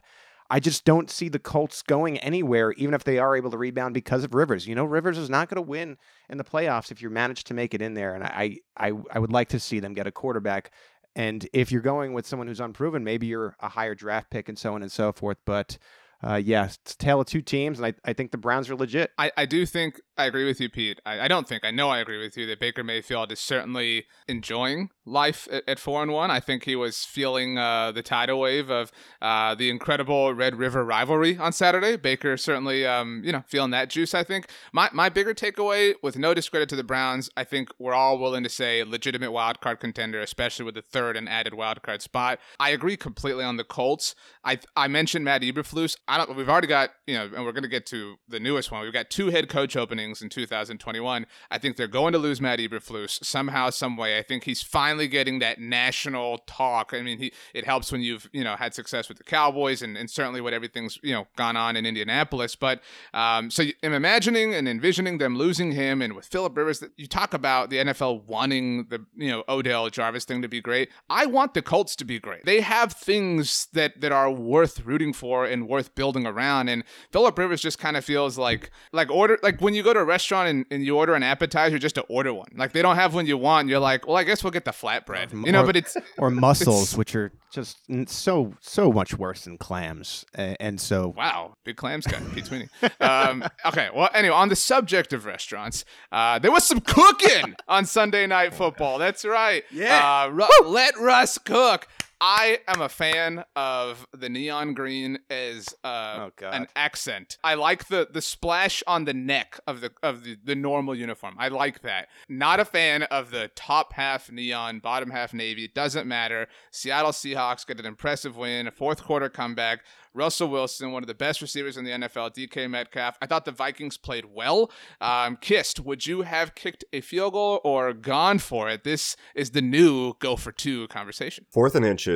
I just don't see the Colts going anywhere, even if they are able to rebound because of Rivers. You know, Rivers is not going to win in the playoffs if you manage to make it in there. And I, I, I would like to see them get a quarterback. And if you're going with someone who's unproven, maybe you're a higher draft pick and so on and so forth. But uh, yeah, it's tale of two teams, and I, I think the Browns are legit. I, I do think I agree with you, Pete. I, I don't think I know I agree with you that Baker Mayfield is certainly enjoying life at, at four and one. I think he was feeling uh, the tidal wave of uh, the incredible Red River rivalry on Saturday. Baker certainly, um, you know, feeling that juice. I think my my bigger takeaway, with no discredit to the Browns, I think we're all willing to say legitimate wild card contender, especially with the third and added wild card spot. I agree completely on the Colts. I I mentioned Matt Eberflus. I don't. We've already got you know, and we're going to get to the newest one. We've got two head coach openings in 2021. I think they're going to lose Matt Eberflus somehow, some way. I think he's finally getting that national talk. I mean, he it helps when you've you know had success with the Cowboys and, and certainly what everything's you know gone on in Indianapolis. But um, so I'm imagining and envisioning them losing him, and with Philip Rivers, you talk about the NFL wanting the you know Odell Jarvis thing to be great. I want the Colts to be great. They have things that that are worth rooting for and worth building around. And Philip Rivers just kind of feels like like order like when you go to a restaurant and, and you order an appetizer just to order one. Like they don't have one you want. You're like, well, I guess we'll get the flatbread. You know, or, but it's or mussels, which are just so so much worse than clams. And so wow, big clams guy, Pete Sweeney. Um, okay, well, anyway, on the subject of restaurants, uh, there was some cooking on Sunday Night Football. That's right. Yeah, uh, Ru- let Russ cook. I am a fan of the neon green as uh, Oh, an accent. I like the the splash on the neck of the of the, the normal uniform. I like that. Not a fan of the top half neon, bottom half navy. It doesn't matter. Seattle Seahawks get an impressive win, a fourth quarter comeback. Russell Wilson, one of the best receivers in the NFL, DK Metcalf. I thought the Vikings played well. Um, Kist, would you have kicked a field goal or gone for it? This is the new go for two conversation. Fourth and inches,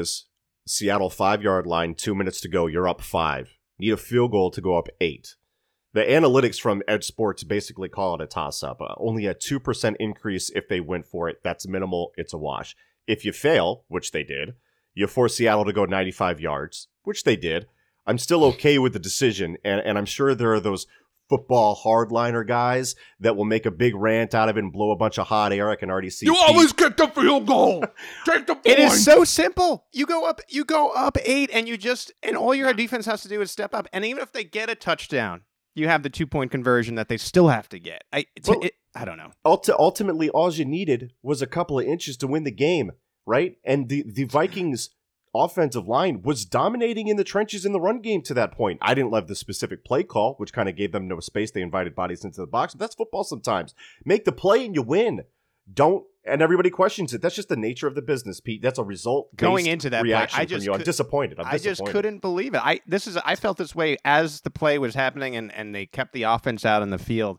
Seattle five yard line, two minutes to go. You're up five. Need a field goal to go up eight. The analytics from EdjSports basically call it a toss up. Uh, only a 2% increase if they went for it. That's minimal. It's a wash. If you fail, which they did, you force Seattle to go 95 yards, which they did. I'm still okay with the decision, and, and I'm sure there are those football hardliner guys that will make a big rant out of it and blow a bunch of hot air. I can already see. You Pete- always get the field goal. Take the point. It is so simple. You go up, you go up eight, and you just and all your defense has to do is step up. And even if they get a touchdown, you have the two point conversion that they still have to get. I it's, Well- it, I don't know. Ulti- ultimately, all you needed was a couple of inches to win the game, right? And the, the Vikings' offensive line was dominating in the trenches in the run game to that point. I didn't love the specific play call, which kind of gave them no space. They invited bodies into the box. But that's football sometimes. Make the play and you win. Don't. And everybody questions it. That's just the nature of the business, Pete. That's a result. Going into that play, reaction I from just you. I'm could- disappointed. I'm I just couldn't believe it. I this is I felt this way as the play was happening and and they kept the offense out in the field.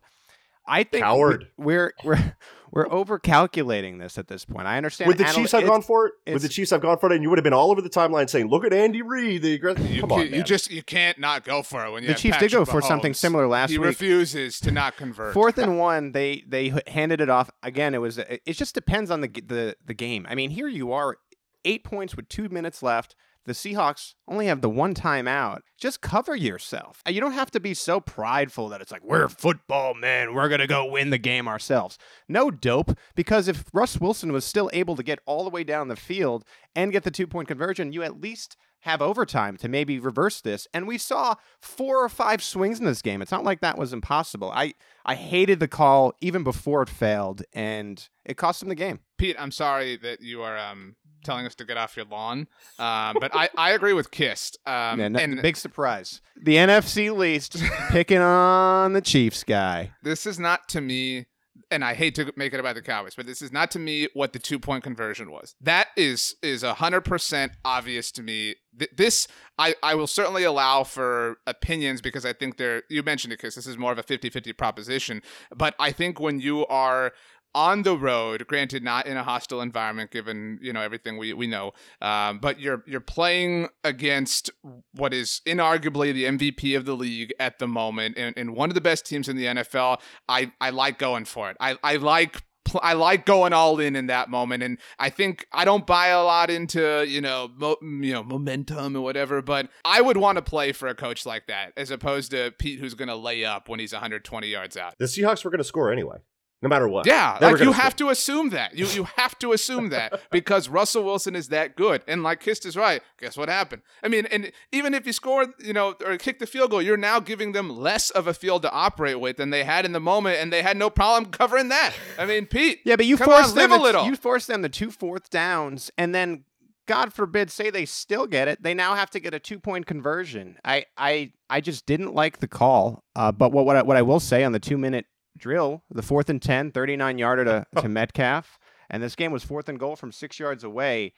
I think Coward. we- We're we're we're over calculating this at this point. I understand. Would the anal- Chiefs have gone for it? Would the it's- Chiefs have gone for it? And you would have been all over the timeline saying, "Look at Andy Reid, the aggressive." You, Come can't- on, you man. just you can't not go for it when you The have Chiefs did Patrick go for something similar last he week. refuses to not convert. Fourth and one, they they handed it off again. It was it just depends on the the the game. I mean, here you are, eight points with two minutes left. The Seahawks only have the one timeout. Just cover yourself. You don't have to be so prideful that it's like we're football men. We're gonna go win the game ourselves. No dope. Because if Russ Wilson was still able to get all the way down the field and get the two point conversion, you at least have overtime to maybe reverse this. And we saw four or five swings in this game. It's not like that was impossible. I I hated the call even before it failed, and it cost him the game. Pete, I'm sorry that you are um, telling us to get off your lawn, um, but I, I agree with Kist. Um, Yeah, no- and big surprise. The NFC least picking on the Chiefs guy. this is not to me and I hate to make it about the Cowboys, but this is not to me what the two point conversion was. That is is hundred percent obvious to me. Th- This I, I will certainly allow for opinions because I think they're you mentioned it because this is more of a 50-50 proposition. But I think when you are on the road, granted not in a hostile environment, given you know everything we, we know, um, but you're you're playing against what is inarguably the MVP of the league at the moment, and, and one of the best teams in the NFL. I, I like going for it. I, I like I like going all in in that moment, and I think I don't buy a lot into you know mo- you know momentum or whatever, but I would want to play for a coach like that as opposed to Pete who's going to lay up when he's 120 yards out. the Seahawks were going to score anyway, no matter what. Yeah, They were like you gonna have score. to assume that. You you have to assume that because Russell Wilson is that good. And like Kist is right. Guess what happened? I mean, and even if you score, you know, or kick the field goal, you're now giving them less of a field to operate with than they had in the moment, and they had no problem covering that. I mean, Pete. Yeah, but you come forced on, them live a little. You forced them to two fourth downs, and then God forbid, say they still get it, they now have to get a two point conversion. I I I just didn't like the call. Uh, but what what I, what I will say on the two minute drill, the fourth and 10, 39 yarder to, to Metcalf, and this game was fourth and goal from six yards away,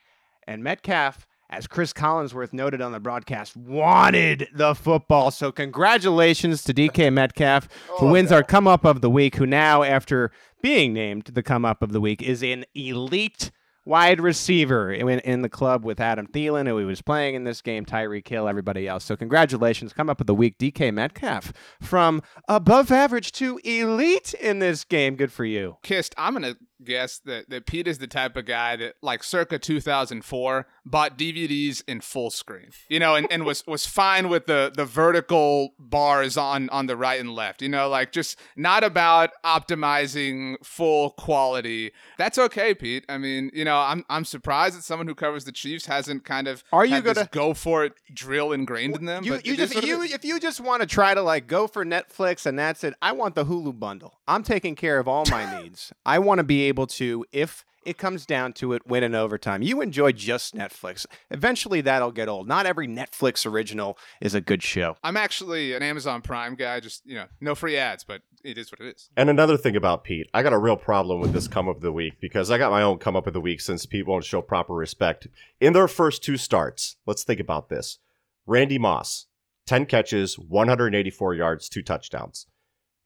and Metcalf. As Chris Collinsworth noted on the broadcast, wanted the football. So, congratulations to DK Metcalf, who Oh, wins no. our come up of the week, who now, after being named the come up of the week, is an elite wide receiver in, the club with Adam Thielen, who he was playing in this game, Tyreek Hill, everybody else. So congratulations, come up with the week, DK Metcalf, from above average to elite in this game. Good for you. Kist. I'm gonna guess that, that Pete is the type of guy that, like, circa 2004, bought DVDs in full screen, you know, and, and was was fine with the the vertical bars on on the right and left, you know, like just not about optimizing full quality. That's okay, Pete. I mean, you know, I'm I'm surprised that someone who covers the Chiefs hasn't kind of Are you gonna- go for it drill ingrained in them. You, you just what it you if you just want to try to like go for Netflix and that's it. I want the Hulu bundle. I'm taking care of all my needs. I want to be able to if it comes down to it, win in overtime. You enjoy just Netflix. Eventually, that'll get old. Not every Netflix original is a good show. I'm actually an Amazon Prime guy. Just you know, no free ads, but it is what it is. And another thing about Pete, I got a real problem with this come up of the week because I got my own come up of the week since Pete won't show proper respect. In their first two starts, let's think about this. Randy Moss, 10 catches, 184 yards, two touchdowns.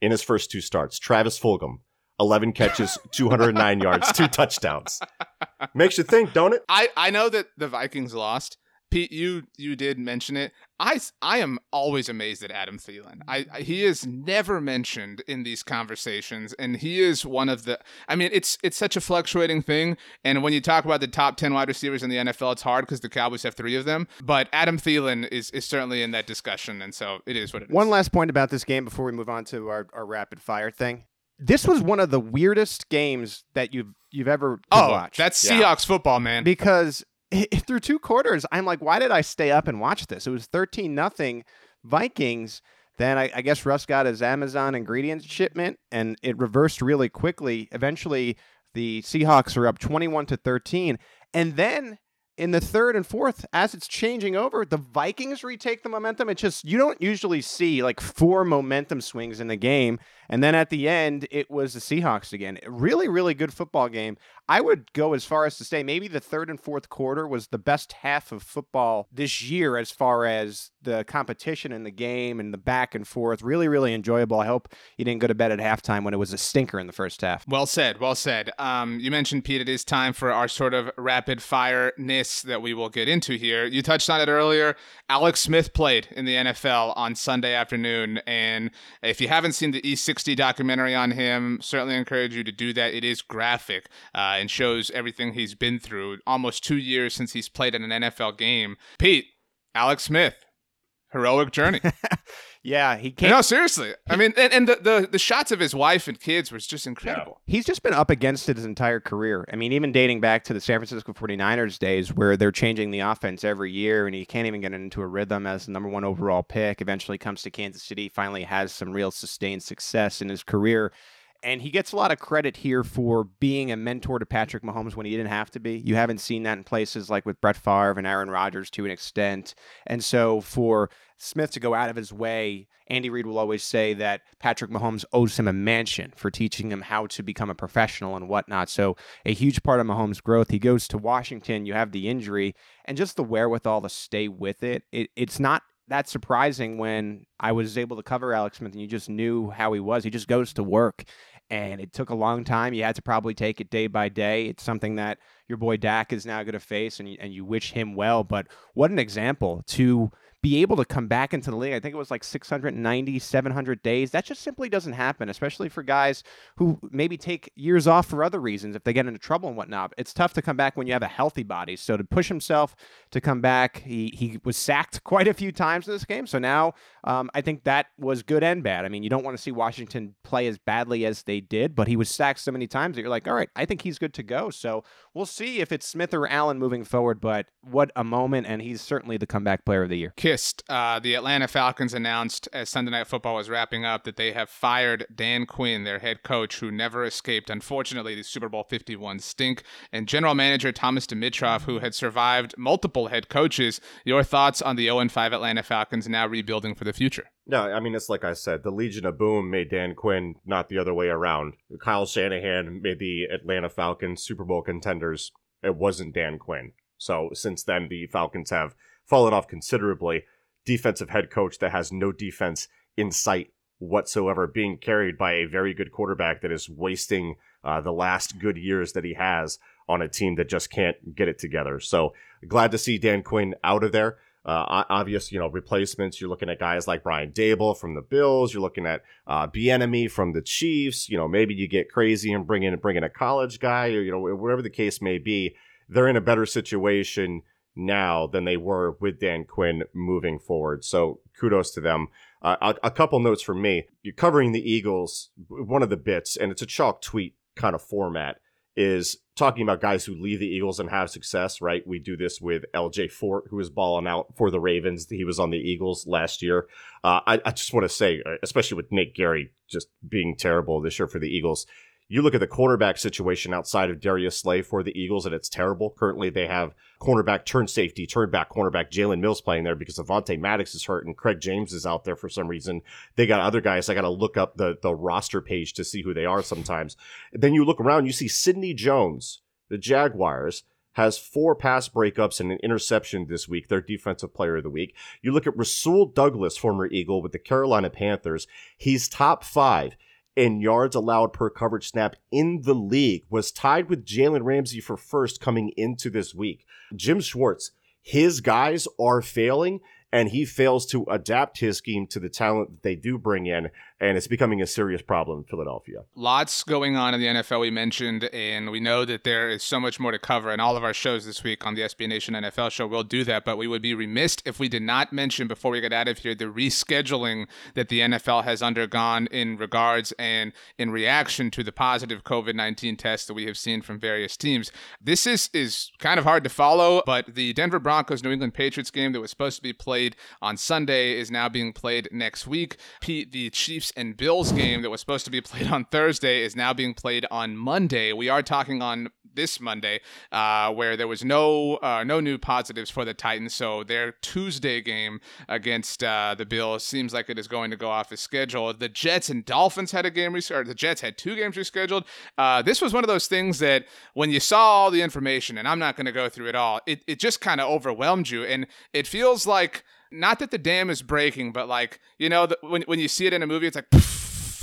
In his first two starts, Travis Fulgham, 11 catches, 209 yards, two touchdowns. Makes you think, don't it? I, I know that the Vikings lost, Pete, you you did mention it. I, I am always amazed at Adam Thielen. I, I, he is never mentioned in these conversations, and he is one of the. I mean, it's it's such a fluctuating thing. And when you talk about the top ten wide receivers in the NFL, it's hard because the Cowboys have three of them. But Adam Thielen is is certainly in that discussion, and so it is what it is. One last point about this game before we move on to our, our rapid fire thing. This was one of the weirdest games that you've you've ever oh, watched. That's Seahawks yeah. football, man. Because through two quarters, I'm like, why did I stay up and watch this? It was 13 nothing Vikings. Then I, I, guess Russ got his Amazon ingredients shipment and it reversed really quickly. Eventually, the Seahawks are up 21 to 13. And then in the third and fourth, as it's changing over, the Vikings retake the momentum. It's just, you don't usually see like four momentum swings in the game. And then at the end, it was the Seahawks again. Really, really good football game. I would go as far as to say maybe the third and fourth quarter was the best half of football this year as far as the competition in the game and the back and forth. Really, really enjoyable. I hope you didn't go to bed at halftime when it was a stinker in the first half. Well said. Well said. Um, you mentioned, Pete, it is time for our sort of rapid fire ness that we will get into here. You touched on it earlier. Alex Smith played in the NFL on Sunday afternoon. And if you haven't seen the E60 documentary on him, certainly encourage you to do that. It is graphic. Uh, and shows everything he's been through. Almost two years since he's played in an NFL game. Pete, Alex Smith, heroic journey. yeah, he can't. No, seriously. I mean, and, and the, the, the shots of his wife and kids was just incredible. Yeah. He's just been up against it his entire career. I mean, even dating back to the San Francisco 49ers days where they're changing the offense every year and he can't even get into a rhythm as the number one overall pick. Eventually comes to Kansas City, finally has some real sustained success in his career and he gets a lot of credit here for being a mentor to Patrick Mahomes when he didn't have to be. You haven't seen that in places like with Brett Favre and Aaron Rodgers to an extent. And so for Smith to go out of his way, Andy Reid will always say that Patrick Mahomes owes him a mansion for teaching him how to become a professional and whatnot. So a huge part of Mahomes' growth. He goes to Washington, you have the injury, and just the wherewithal to stay with it. it it's not that surprising when I was able to cover Alex Smith and you just knew how he was. He just goes to work and it took a long time. You had to probably take it day by day. It's something that your boy Dak is now going to face, and and you wish him well. But what an example to be able to come back into the league. I think it was like 690, 700 days. That just simply doesn't happen, especially for guys who maybe take years off for other reasons if they get into trouble and whatnot. It's tough to come back when you have a healthy body. So to push himself to come back, he, he was sacked quite a few times in this game. So now um, I think that was good and bad. I mean, you don't want to see Washington play as badly as they did, but he was sacked so many times that you're like, all right, I think he's good to go. So we'll see if it's Smith or Allen moving forward, but what a moment. And he's certainly the comeback player of the year Uh, the Atlanta Falcons announced as Sunday Night Football was wrapping up that they have fired Dan Quinn, their head coach, who never escaped, unfortunately, the Super Bowl 51 stink, and general manager Thomas Dimitroff, who had survived multiple head coaches. Your thoughts on the 0 5 Atlanta Falcons now rebuilding for the future? No, I mean, it's like I said, the Legion of Boom made Dan Quinn, not the other way around. Kyle Shanahan made the Atlanta Falcons Super Bowl contenders. It wasn't Dan Quinn. So since then, the Falcons have fallen off considerably. Defensive head coach that has no defense in sight whatsoever, being carried by a very good quarterback that is wasting uh, the last good years that he has on a team that just can't get it together. So glad to see Dan Quinn out of there. Uh, obvious, you know, replacements. You're looking at guys like Brian Daboll from the Bills. You're looking at uh, Bieniemy from the Chiefs. You know, maybe you get crazy and bring in bring in a college guy, or you know, whatever the case may be. They're in a better situation now than they were with Dan Quinn moving forward. So kudos to them. Uh, a, a, couple notes from me. You're covering the Eagles. One of the bits, and it's a chalk tweet kind of format, is talking about guys who leave the Eagles and have success, right? We do this with LJ Fort, who is balling out for the Ravens. He was on the Eagles last year. Uh, I, I just want to say, uh, especially with Nate Gerry just being terrible this year for the Eagles, You look at the cornerback situation outside of Darius Slay for the Eagles, and it's terrible. Currently, they have cornerback, turn safety, turn back cornerback Jalen Mills playing there because Avonte Maddox is hurt and Craig James is out there for some reason. They got other guys. I got to look up the, the roster page to see who they are sometimes. Then you look around, you see Sidney Jones, the Jaguars, has four pass breakups and an interception this week, their defensive player of the week. You look at Rasul Douglas, former Eagle with the Carolina Panthers. He's top five in yards allowed per coverage snap in the league, was tied with Jalen Ramsey for first coming into this week. Jim Schwartz, his guys are failing and he fails to adapt his scheme to the talent that they do bring in and it's becoming a serious problem in Philadelphia. Lots going on in the NFL we mentioned, and we know that there is so much more to cover. And all of our shows this week on the SB Nation NFL show will do that, but we would be remiss if we did not mention before we get out of here the rescheduling that the NFL has undergone in regards and in reaction to the positive COVID 19 tests that we have seen from various teams. This is, is kind of hard to follow, but the Denver Broncos New England Patriots game that was supposed to be played on Sunday is now being played next week. Pete, the Chiefs and Bills game that was supposed to be played on Thursday is now being played on Monday. We are talking on this Monday, uh, where there was no uh, no new positives for the Titans. So their Tuesday game against uh, the Bills seems like it is going to go off as scheduled. The Jets and Dolphins had a game rescheduled. The Jets had two games rescheduled. Uh, this was one of those things that when you saw all the information, and I'm not going to go through it all, it, it just kind of overwhelmed you, and it feels like not that the dam is breaking, but like you know, the, when when you see it in a movie, it's like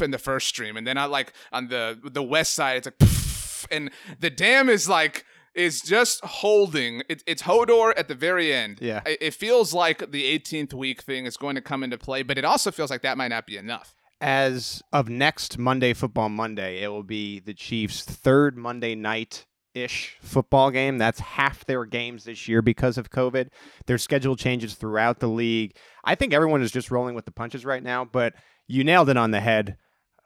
in the first stream, and then on like on the the west side, it's like and the dam is like is just holding. It, it's Hodor at the very end. Yeah, it, it feels like the 18th week thing is going to come into play, but it also feels like that might not be enough. As of next Monday, Football Monday, it will be the Chiefs' third Monday night ish football game. That's half their games this year because of COVID. There's schedule changes throughout the league. I think everyone is just rolling with the punches right now, but you nailed it on the head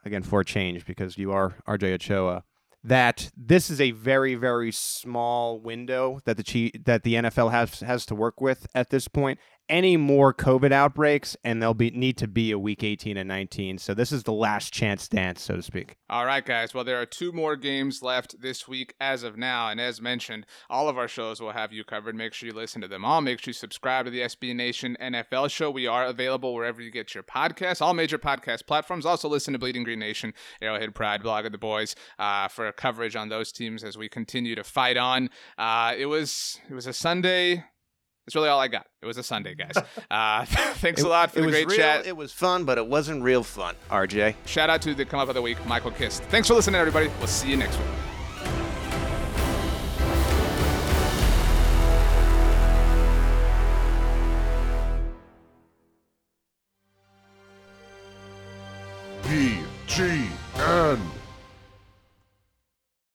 again for a change because you are RJ Ochoa. That this is a very very small window that the that the NFL has has to work with at this point, any more COVID outbreaks, and they'll be need to be a week 18 and 19. So this is the last chance dance, so to speak. All right, guys. Well, there are two more games left this week as of now, and as mentioned, all of our shows will have you covered. Make sure you listen to them all. Make sure you subscribe to the SB Nation NFL show. We are available wherever you get your podcasts, all major podcast platforms. Also, listen to Bleeding Green Nation, Arrowhead Pride, Blogging the Boys for for coverage on those teams as we continue to fight on. Uh, it was it was a Sunday that's really all I got. It was a Sunday, guys. Uh, thanks it, a lot for the great real, chat. It was fun, but it wasn't real fun, RJ. Shout out to the come up of the week, Michael Kist. Thanks for listening, everybody. We'll see you next week. BGN.